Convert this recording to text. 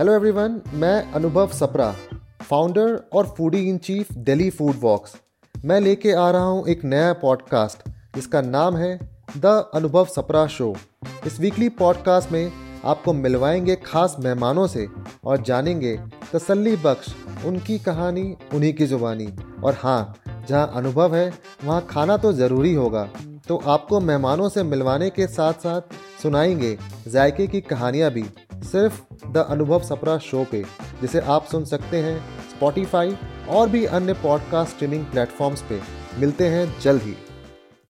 Hello everyone मैं Anubhav Sapra founder और foodie in chief Delhi food walks मैं लेके आ रहा हूँ एक नया पॉडकास्ट जिसका नाम है द अनुभव सपरा शो इस वीकली पॉडकास्ट में आपको मिलवाएँगे खास मेहमानों से और जानेंगे तसल्ली बख्श, उनकी कहानी, उन्हीं की ज़ुबानी. और हाँ जहाँ अनुभव है, वहाँ खाना तो ज़रूरी होगा. तो आपको मेहमानों से मिलवाने के साथ साथ सुनाएँगे जायके की कहानियाँ भी. सिर्फ़ द अनुभव सपरा शो पे, जिसे आप सुन सकते हैं स्पॉटिफाई और भी अन्य पॉडकास्ट स्ट्रीमिंग प्लेटफॉर्म्स पे। मिलते हैं जल्द ही।